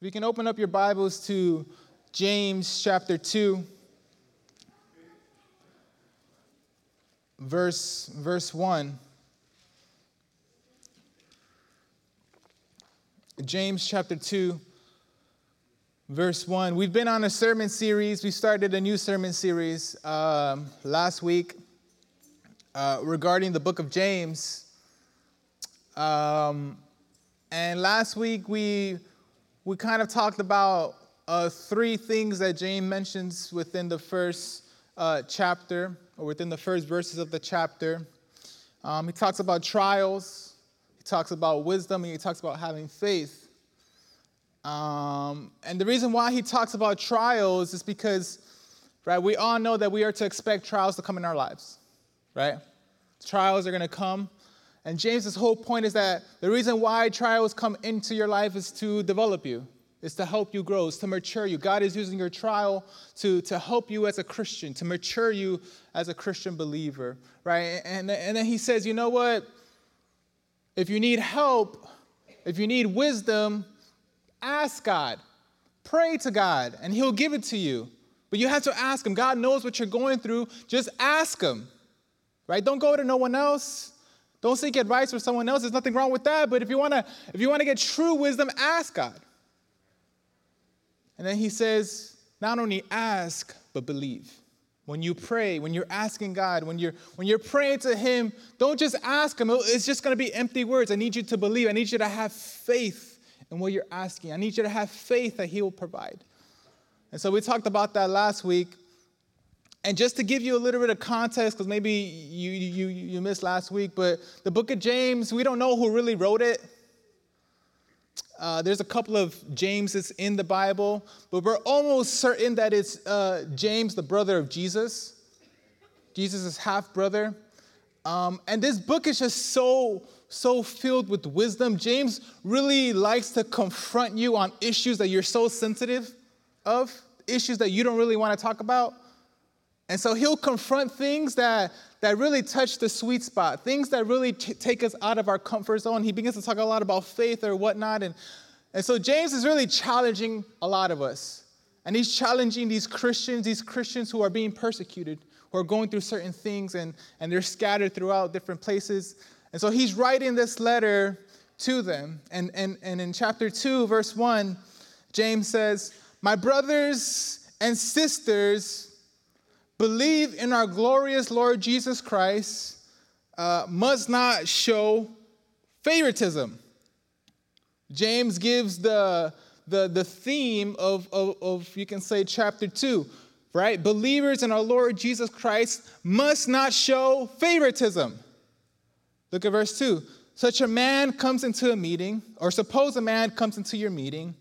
We can open up your Bibles to James chapter 2, verse, verse 1. James chapter 2, verse 1. We've been on a sermon series. We started a new sermon series um, last week uh, regarding the book of James. Um, and last week we we kind of talked about uh, three things that James mentions within the first uh, chapter or within the first verses of the chapter. Um, he talks about trials, he talks about wisdom, and he talks about having faith. Um, and the reason why he talks about trials is because, right, we all know that we are to expect trials to come in our lives, right? Trials are going to come. And James's whole point is that the reason why trials come into your life is to develop you, is to help you grow, is to mature you. God is using your trial to, to help you as a Christian, to mature you as a Christian believer, right? And, and then he says, you know what? If you need help, if you need wisdom, ask God. Pray to God, and He'll give it to you. But you have to ask Him. God knows what you're going through. Just ask Him, right? Don't go to no one else. Don't seek advice from someone else. There's nothing wrong with that. But if you want to, if you want to get true wisdom, ask God. And then he says, not only ask, but believe. When you pray, when you're asking God, when you're when you're praying to Him, don't just ask Him. Oh, it's just to be empty words. I need you to believe. I need you to have faith in what you're asking. I need you to have faith that He will provide. And so we talked about that last week. And just to give you a little bit of context, because maybe you, you, you missed last week, but the book of James, we don't know who really wrote it. Uh, there's a couple of Jameses in the Bible, but we're almost certain that it's uh, James, the brother of Jesus. Jesus' half brother. Um, and this book is just so, so filled with wisdom. James really likes to confront you on issues that you're so sensitive of, issues that you don't really want to talk about. And so he'll confront things that, that really touch the sweet spot, things that really t- take us out of our comfort zone. He begins to talk a lot about faith or whatnot. And, and so James is really challenging a lot of us. And he's challenging these Christians, these Christians who are being persecuted, who are going through certain things, and, and they're scattered throughout different places. And so he's writing this letter to them. And, and, and in chapter 2, verse 1, James says, My brothers and sisters, believe in our glorious Lord Jesus Christ uh, must not show favoritism. James gives the, the, the theme of, of, of, you can say, chapter 2, right? Believers in our Lord Jesus Christ must not show favoritism. Look at verse 2. Such a man comes into a meeting, or suppose a man comes into your meeting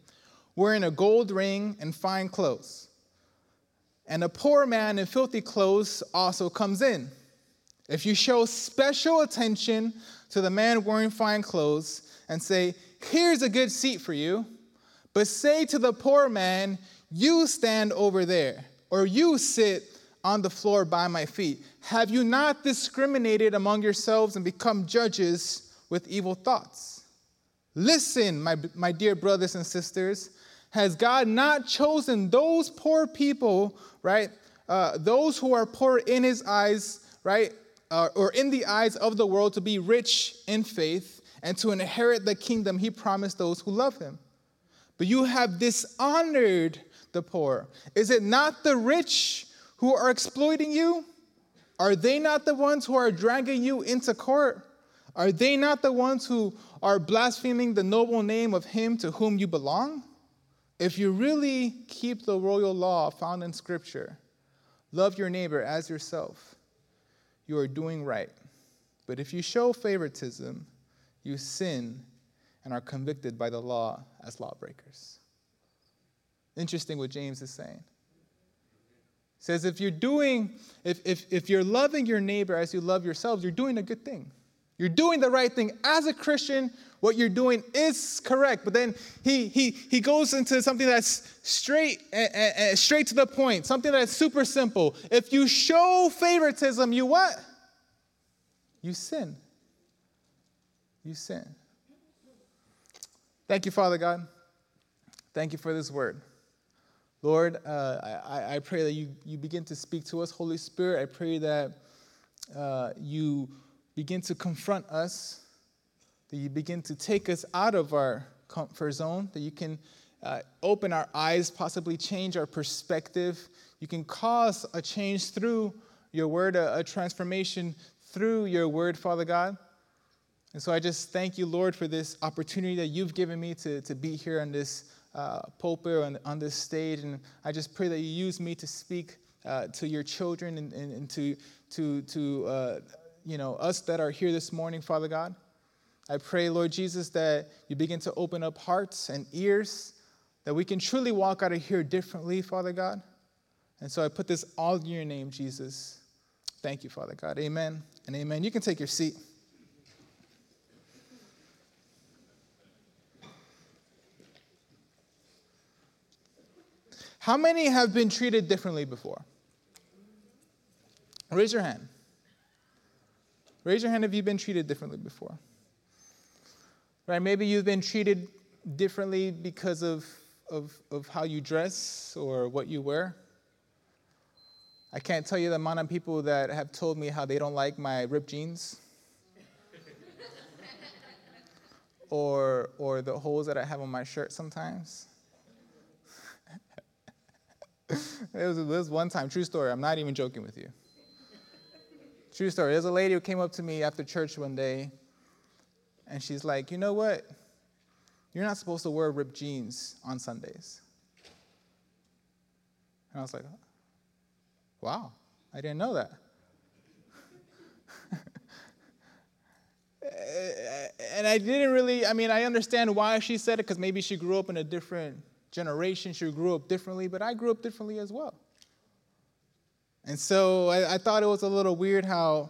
wearing a gold ring and fine clothes and a poor man in filthy clothes also comes in. If you show special attention to the man wearing fine clothes and say, Here's a good seat for you, but say to the poor man, You stand over there, or you sit on the floor by my feet. Have you not discriminated among yourselves and become judges with evil thoughts? Listen, my, my dear brothers and sisters. Has God not chosen those poor people, right? Uh, those who are poor in his eyes, right? Uh, or in the eyes of the world to be rich in faith and to inherit the kingdom he promised those who love him. But you have dishonored the poor. Is it not the rich who are exploiting you? Are they not the ones who are dragging you into court? Are they not the ones who are blaspheming the noble name of him to whom you belong? If you really keep the royal law found in Scripture, love your neighbor as yourself, you are doing right. But if you show favoritism, you sin and are convicted by the law as lawbreakers. Interesting what James is saying. He says if you're doing, if, if, if you're loving your neighbor as you love yourselves, you're doing a good thing. You're doing the right thing. As a Christian, what you're doing is correct. But then he, he, he goes into something that's straight, uh, uh, straight to the point, something that's super simple. If you show favoritism, you what? You sin. You sin. Thank you, Father God. Thank you for this word. Lord, uh, I, I pray that you, you begin to speak to us, Holy Spirit. I pray that uh, you begin to confront us, that you begin to take us out of our comfort zone, that you can uh, open our eyes, possibly change our perspective. You can cause a change through your word, a, a transformation through your word, Father God. And so I just thank you, Lord, for this opportunity that you've given me to, to be here on this uh, pulpit, on, on this stage. And I just pray that you use me to speak uh, to your children and, and, and to, to, to uh, you know, us that are here this morning, Father God. I pray, Lord Jesus, that you begin to open up hearts and ears, that we can truly walk out of here differently, Father God. And so I put this all in your name, Jesus. Thank you, Father God. Amen and amen. You can take your seat. How many have been treated differently before? Raise your hand. Raise your hand if you've been treated differently before. Right? Maybe you've been treated differently because of, of, of how you dress or what you wear. I can't tell you the amount of people that have told me how they don't like my ripped jeans or, or the holes that I have on my shirt sometimes. it, was, it was one time, true story, I'm not even joking with you. True story. There's a lady who came up to me after church one day, and she's like, You know what? You're not supposed to wear ripped jeans on Sundays. And I was like, Wow, I didn't know that. and I didn't really, I mean, I understand why she said it because maybe she grew up in a different generation, she grew up differently, but I grew up differently as well. And so I, I, thought it was a little weird how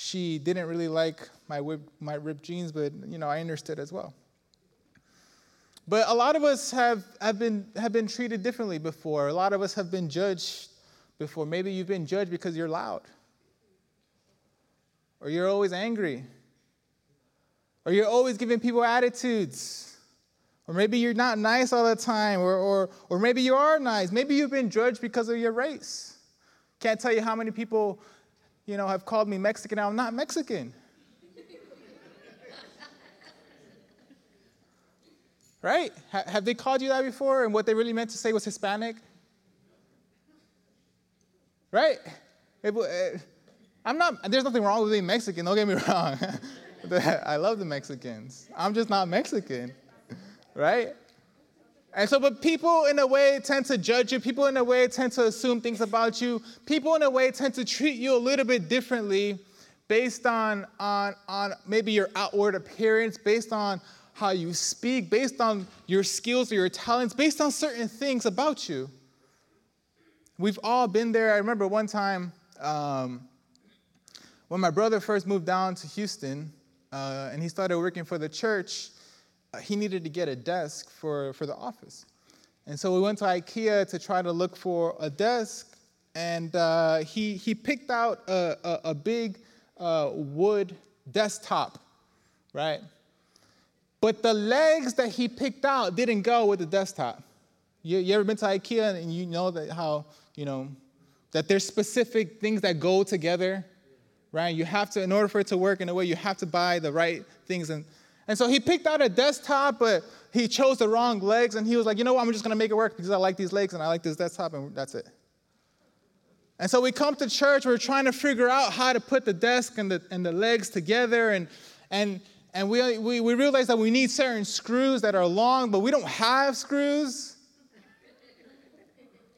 she didn't really like my, whip, my ripped jeans, but you know, I understood as well. But a lot of us have, have, been, have been treated differently before. A lot of us have been judged before. Maybe you've been judged because you're loud, or you're always angry, or you're always giving people attitudes. Or maybe you're not nice all the time, or, or, or maybe you are nice. Maybe you've been judged because of your race. Can't tell you how many people, you know, have called me Mexican. I'm not Mexican. right? have they called you that before? And what they really meant to say was Hispanic? Right? It, it, eh, I'm not, there's nothing wrong with being Mexican, don't get me wrong. I love the Mexicans. I'm just not Mexican, right? And so, but people in a way tend to judge you. People in a way tend to assume things about you. People in a way tend to treat you a little bit differently based on, on, on maybe your outward appearance, based on how you speak, based on your skills or your talents, based on certain things about you. We've all been there. I remember one time um, when my brother first moved down to Houston uh, and he started working for the church he needed to get a desk for, for the office. And so we went to IKEA to try to look for a desk, and uh, he, he picked out a, a, a big uh, wood desktop, right? But the legs that he picked out didn't go with the desktop. You, you ever been to IKEA and you know that how, you know, that there's specific things that go together, right? You have to, in order for it to work in a way, you have to buy the right things. And and so he picked out a desktop, but he chose the wrong legs, and he was like, you know what, I'm just gonna make it work because I like these legs and I like this desktop, and that's it. And so we come to church, we're trying to figure out how to put the desk and the, and the legs together, and, and, and we, we, we realize that we need certain screws that are long, but we don't have screws.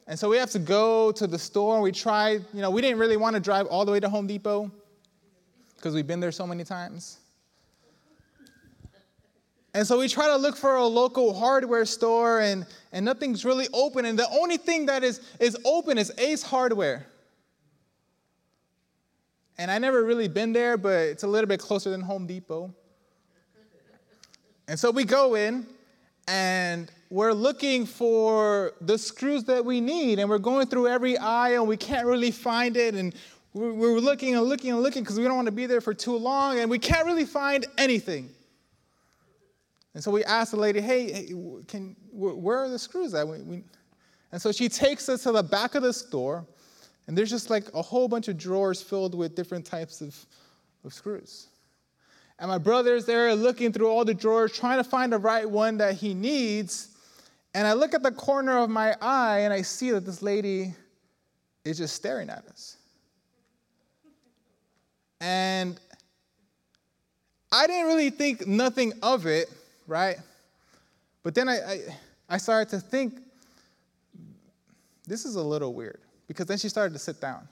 And so we have to go to the store, and we tried, you know, we didn't really want to drive all the way to Home Depot because we've been there so many times. And so we try to look for a local hardware store, and, and nothing's really open. And the only thing that is, is open is Ace Hardware. And I never really been there, but it's a little bit closer than Home Depot. And so we go in, and we're looking for the screws that we need, and we're going through every aisle, and we can't really find it. And we're looking and looking and looking because we don't want to be there for too long, and we can't really find anything. And so we asked the lady, hey, can, where are the screws at? We, we, and so she takes us to the back of the store, and there's just like a whole bunch of drawers filled with different types of, of screws. And my brother's there looking through all the drawers, trying to find the right one that he needs. And I look at the corner of my eye and I see that this lady is just staring at us. And I didn't really think nothing of it, right? But then I, I, I started to think, this is a little weird. Because then she started to sit down.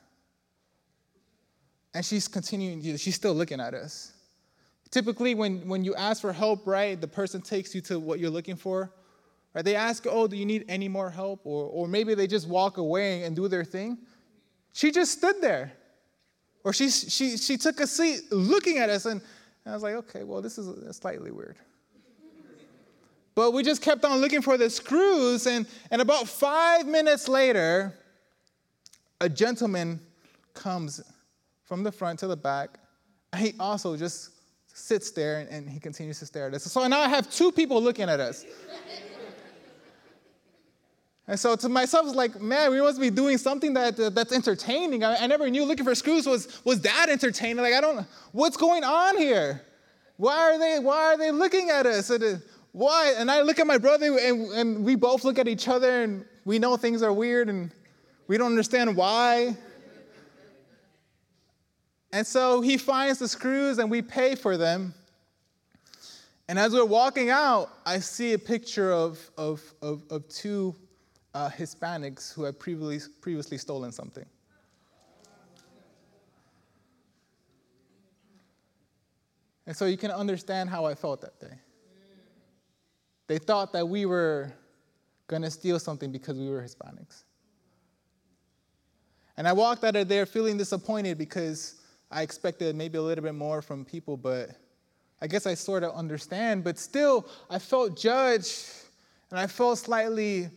And she's continuing, she's still looking at us. Typically, when, when you ask for help, right, the person takes you to what you're looking for. Right? They ask, oh, do you need any more help? Or, or maybe they just walk away and do their thing. She just stood there. Or she, she, she took a seat looking at us, and, and I was like, okay, well, this is slightly weird. But we just kept on looking for the screws, and, and about five minutes later, a gentleman comes from the front to the back. And He also just sits there and, and he continues to stare at us. So now I have two people looking at us. And so to myself, it's like, man, we must be doing something that, uh, that's entertaining. I, I, never knew looking for screws was, was that entertaining. Like, I don't, what's going on here? Why are they, why are they looking at us? Why? And I look at my brother and, and we both look at each other and we know things are weird and we don't understand why. And so he finds the screws and we pay for them. And as we're walking out, I see a picture of, of, of, of two uh, Hispanics who had previously, previously stolen something. And so you can understand how I felt that day. They thought that we were going to steal something because we were Hispanics. And I walked out of there feeling disappointed because I expected maybe a little bit more from people, but I guess I sort of understand. But still, I felt judged and I felt slightly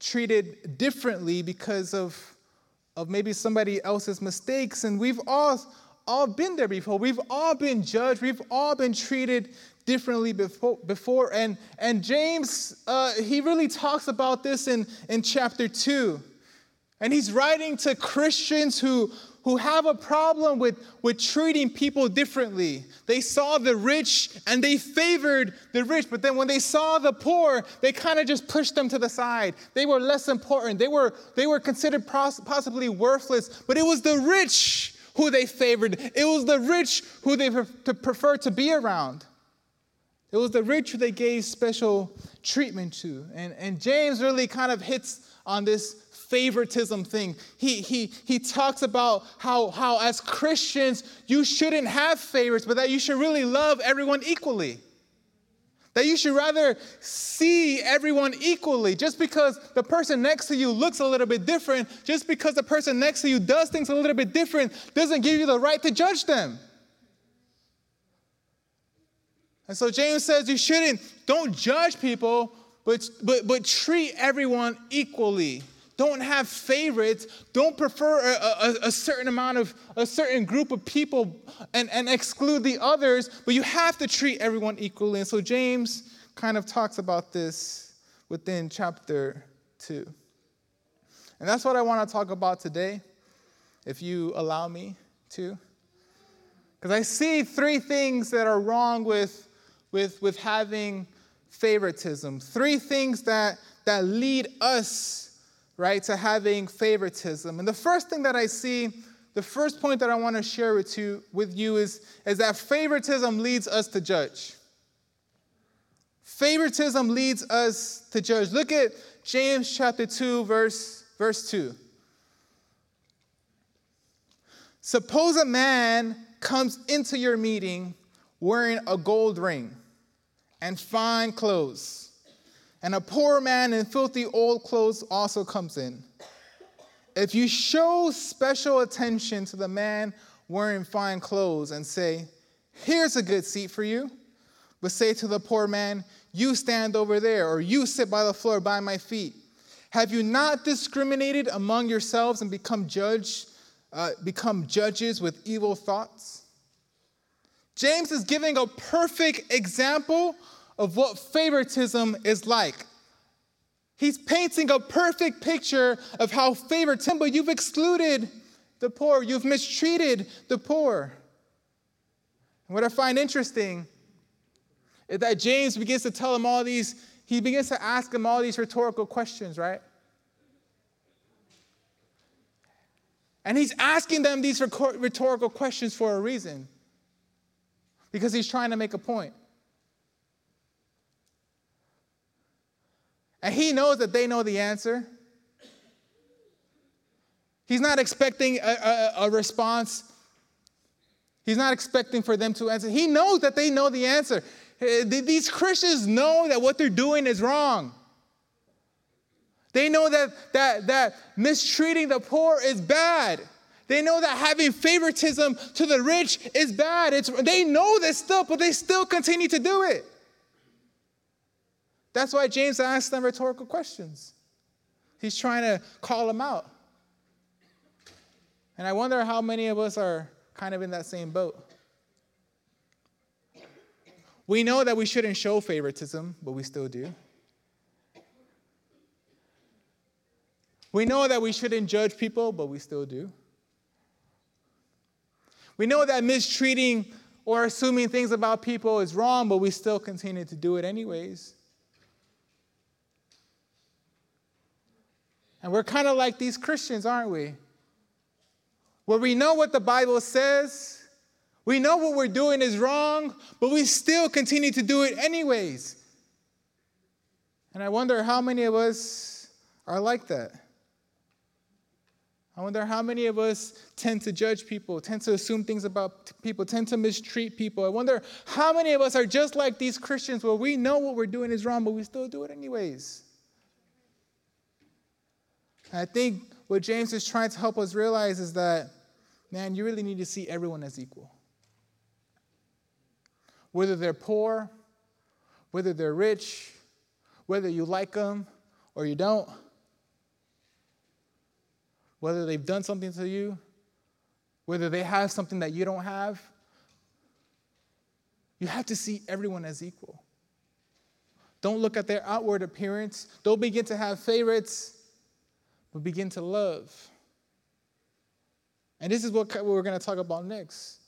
treated differently because of, of maybe somebody else's mistakes. And we've all, all been there before. We've all been judged. We've all been treated differently before. before. And, and James, uh, he really talks about this in, in chapter 2. And he's writing to Christians who, who have a problem with, with treating people differently. They saw the rich and they favored the rich, but then when they saw the poor, they kind of just pushed them to the side. They were less important. They were, they were considered possibly worthless, but it was the rich who they favored. It was the rich who they preferred to be around. It was the rich who they gave special treatment to. And, and James really kind of hits on this favoritism thing. He, he, he talks about how, how, as Christians, you shouldn't have favorites, but that you should really love everyone equally. That you should rather see everyone equally. Just because the person next to you looks a little bit different, just because the person next to you does things a little bit different, doesn't give you the right to judge them. And so James says you shouldn't, don't judge people, but, but, but treat everyone equally. Don't have favorites. Don't prefer a, a, a, certain amount of a certain group of people and, and exclude the others, but you have to treat everyone equally. And so James kind of talks about this within chapter 2. And that's what I want to talk about today, if you allow me to. Because I see three things that are wrong with, with, with having favoritism, three things that, that lead us right, to having favoritism. And the first thing that I see, the first point that I want to share with you, with you is, is that favoritism leads us to judge. Favoritism leads us to judge. Look at James chapter 2, verse, verse 2. Suppose a man comes into your meeting wearing a gold ring and fine clothes and a poor man in filthy old clothes also comes in. If you show special attention to the man wearing fine clothes and say, Here's a good seat for you, but say to the poor man, You stand over there, or you sit by the floor by my feet. Have you not discriminated among yourselves and become judge, uh, become judges with evil thoughts? James is giving a perfect example of what favoritism is like. He's painting a perfect picture of how favoritism, but you've excluded the poor, you've mistreated the poor. And what I find interesting is that James begins to tell him all these, he begins to ask him all these rhetorical questions, right? And he's asking them these rhetorical questions for a reason because he's trying to make a point. And he knows that they know the answer. He's not expecting a, a, a, response. He's not expecting for them to answer. He knows that they know the answer. Eh, these Christians know that what they're doing is wrong. They know that, that, that mistreating the poor is bad. They know that having favoritism to the rich is bad. It's, they know this stuff, but they still continue to do it. That's why James asks them rhetorical questions. He's trying to call them out. And I wonder how many of us are kind of in that same boat. We know that we shouldn't show favoritism, but we still do. We know that we shouldn't judge people, but we still do. We know that mistreating or assuming things about people is wrong, but we still continue to do it anyways. And we're kind of like these Christians, aren't we? Where we know what the Bible says, we know what we're doing is wrong, but we still continue to do it anyways. And I wonder how many of us are like that. I wonder how many of us tend to judge people, tend to assume things about people, tend to mistreat people. I wonder how many of us are just like these Christians where we know what we're doing is wrong, but we still do it anyways. And I think what James is trying to help us realize is that, man, you really need to see everyone as equal. Whether they're poor, whether they're rich, whether you like them or you don't whether they've done something to you, whether they have something that you don't have. You have to see everyone as equal. Don't look at their outward appearance. Don't begin to have favorites, but begin to love. And this is what we're going to talk about next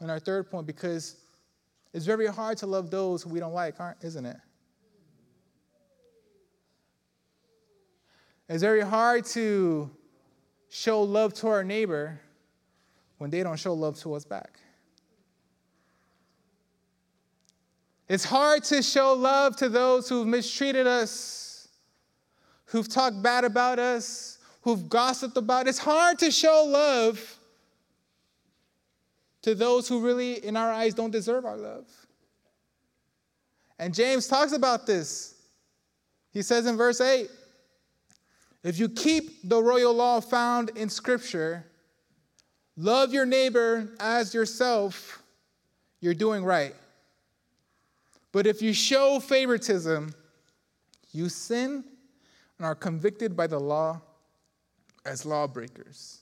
on our third point because it's very hard to love those who we don't like, isn't it? It's very hard to show love to our neighbor when they don't show love to us back. It's hard to show love to those who've mistreated us, who've talked bad about us, who've gossiped about. It's hard to show love to those who really, in our eyes, don't deserve our love. And James talks about this. He says in verse 8, if you keep the royal law found in Scripture, love your neighbor as yourself, you're doing right. But if you show favoritism, you sin and are convicted by the law as lawbreakers.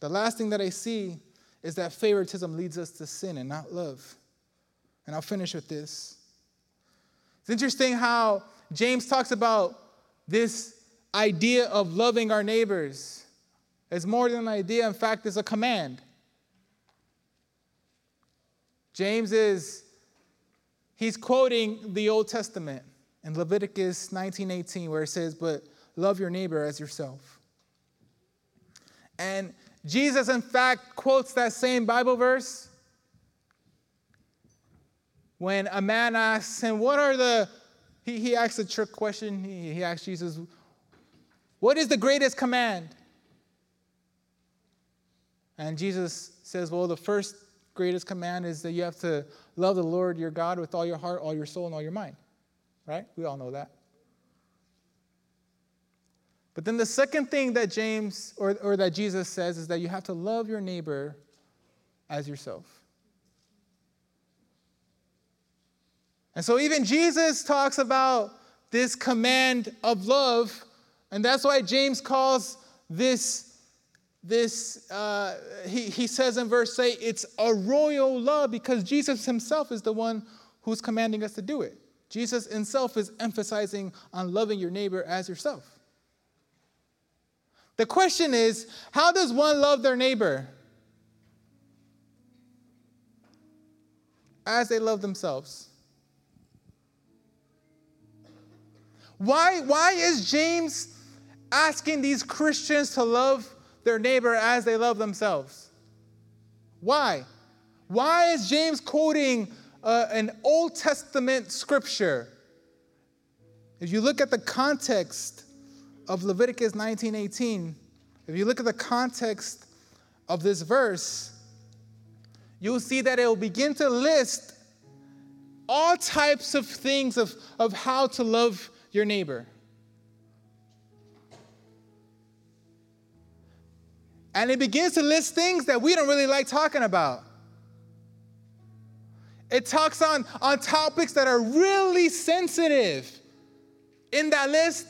The last thing that I see is that favoritism leads us to sin and not love. And I'll finish with this. It's interesting how James talks about this idea of loving our neighbors. It's more than an idea, in fact, it's a command. James is he's quoting the Old Testament in Leviticus 19:18 where it says, "But love your neighbor as yourself." And Jesus in fact quotes that same Bible verse when a man asks him, "What are the he, he asked a trick question. He, he asked Jesus, What is the greatest command? And Jesus says, Well, the first greatest command is that you have to love the Lord your God with all your heart, all your soul, and all your mind. Right? We all know that. But then the second thing that James or, or that Jesus says is that you have to love your neighbor as yourself. And so even Jesus talks about this command of love, and that's why James calls this this, uh, he, he says in verse 8, it's a royal love because Jesus himself is the one who's commanding us to do it. Jesus himself is emphasizing on loving your neighbor as yourself. The question is how does one love their neighbor? As they love themselves. Why, why is James asking these Christians to love their neighbor as they love themselves? Why? Why is James quoting uh, an Old Testament scripture? If you look at the context of Leviticus 19:18, if you look at the context of this verse, you'll see that it will begin to list all types of things of, of how to love your neighbor. And it begins to list things that we don't really like talking about. It talks on, on topics that are really sensitive. In that list,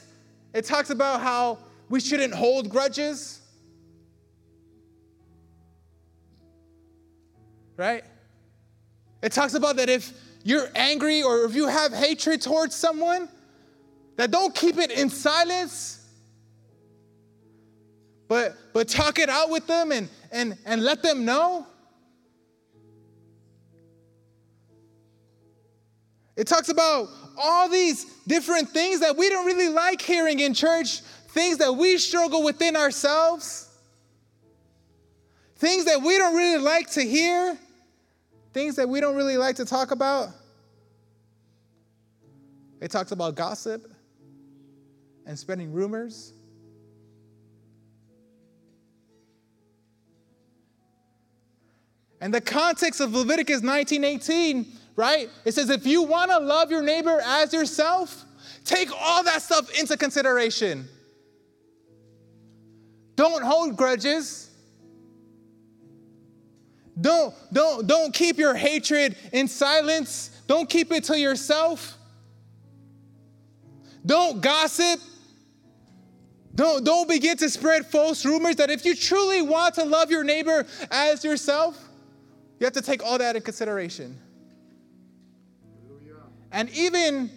it talks about how we shouldn't hold grudges. Right? It talks about that if you're angry or if you have hatred towards someone, that don't keep it in silence, but, but talk it out with them and, and, and let them know. It talks about all these different things that we don't really like hearing in church, things that we struggle within ourselves, things that we don't really like to hear, things that we don't really like to talk about. It talks about gossip and spreading rumors. And the context of Leviticus 19:18, right? It says if you want to love your neighbor as yourself, take all that stuff into consideration. Don't hold grudges. Don't, don't, don't keep your hatred in silence. Don't keep it to yourself. Don't gossip. Don't, don't begin to spread false rumors that if you truly want to love your neighbor as yourself, you have to take all that in consideration. And even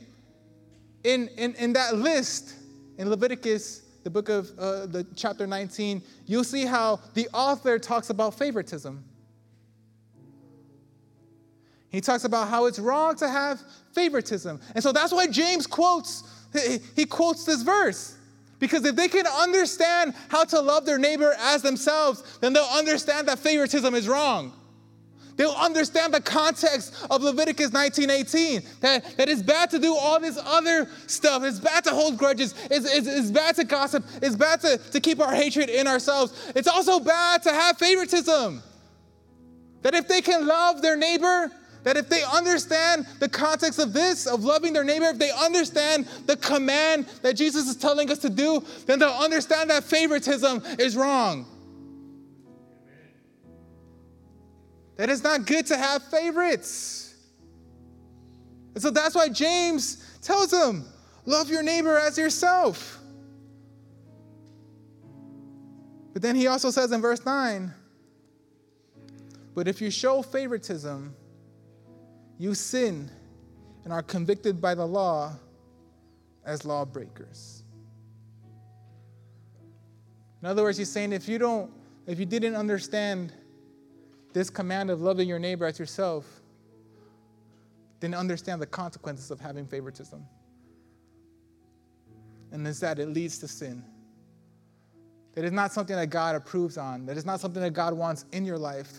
in, in, in that list, in Leviticus, the book of uh, the chapter 19, you'll see how the author talks about favoritism. He talks about how it's wrong to have favoritism. And so that's why James quotes, he quotes this verse. Because if they can understand how to love their neighbor as themselves, then they'll understand that favoritism is wrong. They'll understand the context of Leviticus 19:18. That, that it's bad to do all this other stuff. It's bad to hold grudges. It's, it's, it's bad to gossip. It's bad to, to keep our hatred in ourselves. It's also bad to have favoritism. That if they can love their neighbor, that if they understand the context of this, of loving their neighbor, if they understand the command that Jesus is telling us to do, then they'll understand that favoritism is wrong. That it's not good to have favorites. And so that's why James tells them love your neighbor as yourself. But then he also says in verse 9, but if you show favoritism, you sin and are convicted by the law as lawbreakers. In other words, he's saying if you don't, if you didn't understand this command of loving your neighbor as yourself, then understand the consequences of having favoritism. And is that it leads to sin. That is not something that God approves on. That is not something that God wants in your life.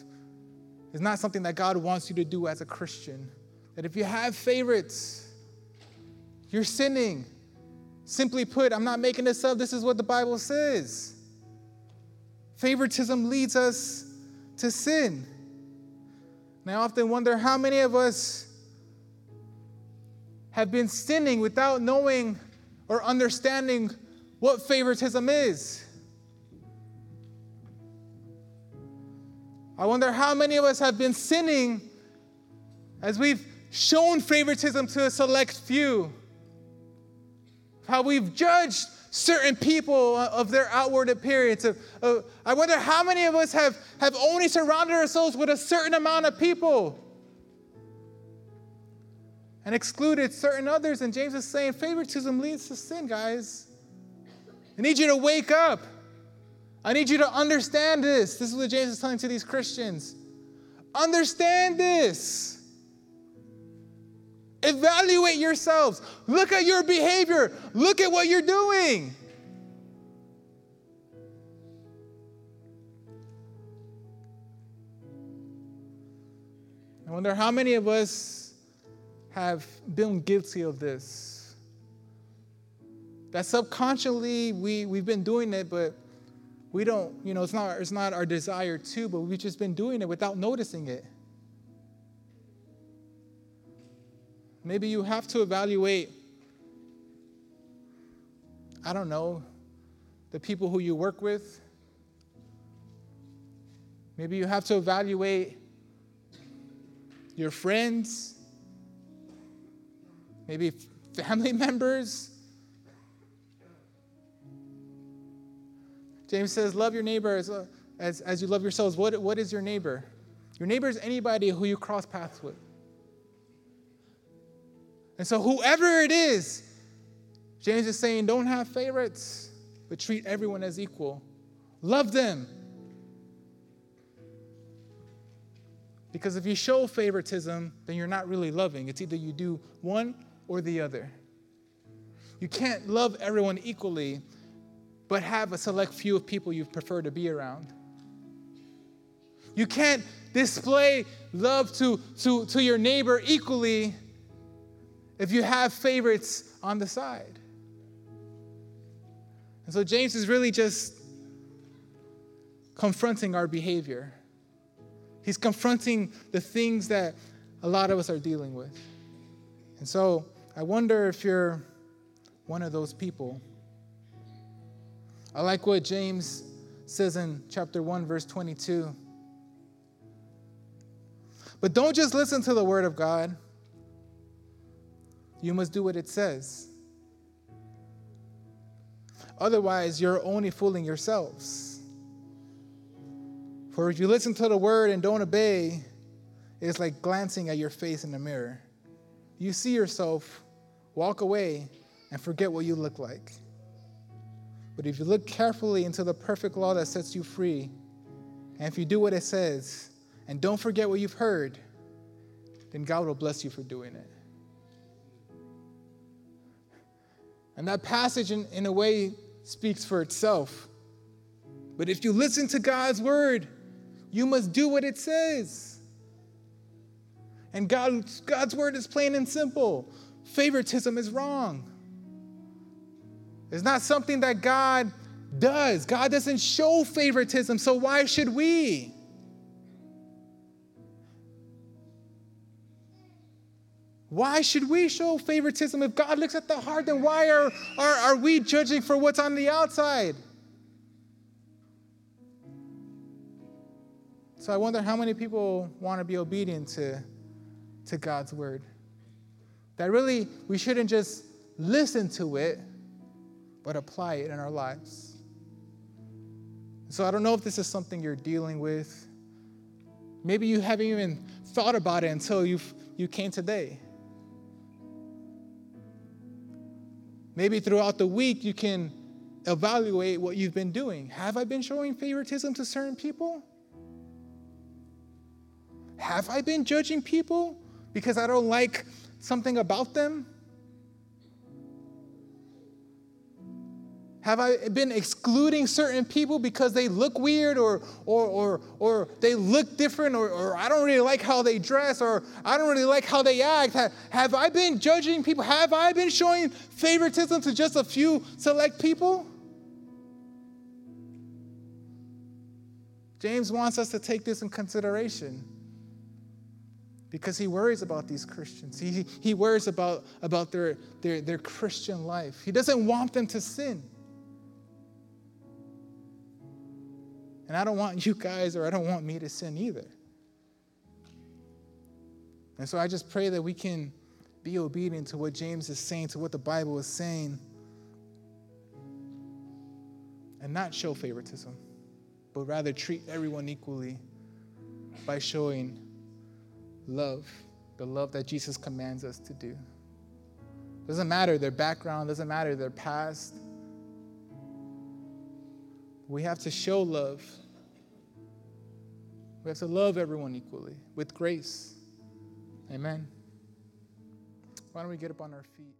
It's not something that God wants you to do as a Christian. That if you have favorites, you're sinning. Simply put, I'm not making this up. This is what the Bible says. Favoritism leads us to sin. And I often wonder how many of us have been sinning without knowing or understanding what favoritism is. I wonder how many of us have been sinning as we've shown favoritism to a select few. How we've judged certain people of their outward appearance. Of, of, I wonder how many of us have, have only surrounded ourselves with a certain amount of people and excluded certain others. And James is saying favoritism leads to sin, guys. I need you to wake up. I need you to understand this. This is what James is telling to these Christians. Understand this. Evaluate yourselves. Look at your behavior. Look at what you're doing. I wonder how many of us have been guilty of this. That subconsciously we, we've been doing it, but we don't, you know, it's not, it's not our desire to, but we've just been doing it without noticing it. Maybe you have to evaluate, I don't know, the people who you work with. Maybe you have to evaluate your friends, maybe family members. James says, Love your neighbor as, as, as you love yourselves. What, what is your neighbor? Your neighbor is anybody who you cross paths with. And so, whoever it is, James is saying, don't have favorites, but treat everyone as equal. Love them. Because if you show favoritism, then you're not really loving. It's either you do one or the other. You can't love everyone equally, but have a select few of people you prefer to be around. You can't display love to, to, to your neighbor equally if you have favorites on the side. And so James is really just confronting our behavior. He's confronting the things that a lot of us are dealing with. And so I wonder if you're one of those people. I like what James says in chapter 1, verse 22. But don't just listen to the word of God you must do what it says. Otherwise, you're only fooling yourselves. For if you listen to the word and don't obey, it's like glancing at your face in the mirror. You see yourself, walk away, and forget what you look like. But if you look carefully into the perfect law that sets you free, and if you do what it says, and don't forget what you've heard, then God will bless you for doing it. And that passage, in, in a way, speaks for itself. But if you listen to God's word, you must do what it says. And God, God's word is plain and simple. Favoritism is wrong. It's not something that God does. God doesn't show favoritism, so why should we? Why should we show favoritism? If God looks at the heart, then why are, are, are we judging for what's on the outside? So I wonder how many people want to be obedient to, to God's word. That really, we shouldn't just listen to it, but apply it in our lives. So I don't know if this is something you're dealing with. Maybe you haven't even thought about it until you you came today. Maybe throughout the week, you can evaluate what you've been doing. Have I been showing favoritism to certain people? Have I been judging people because I don't like something about them? Have I been excluding certain people because they look weird or, or, or, or they look different or, or I don't really like how they dress or I don't really like how they act? Have, I been judging people? Have I been showing favoritism to just a few select people? James wants us to take this in consideration because he worries about these Christians. He, he worries about, about their, their, their Christian life. He doesn't want them to sin. And I don't want you guys or I don't want me to sin either. And so I just pray that we can be obedient to what James is saying, to what the Bible is saying. and not show favoritism, but rather treat everyone equally by showing love, the love that Jesus commands us to do. Doesn't matter their background, doesn't matter their past. We have to show love. We have to love everyone equally with grace. Amen. Why don't we get up on our feet?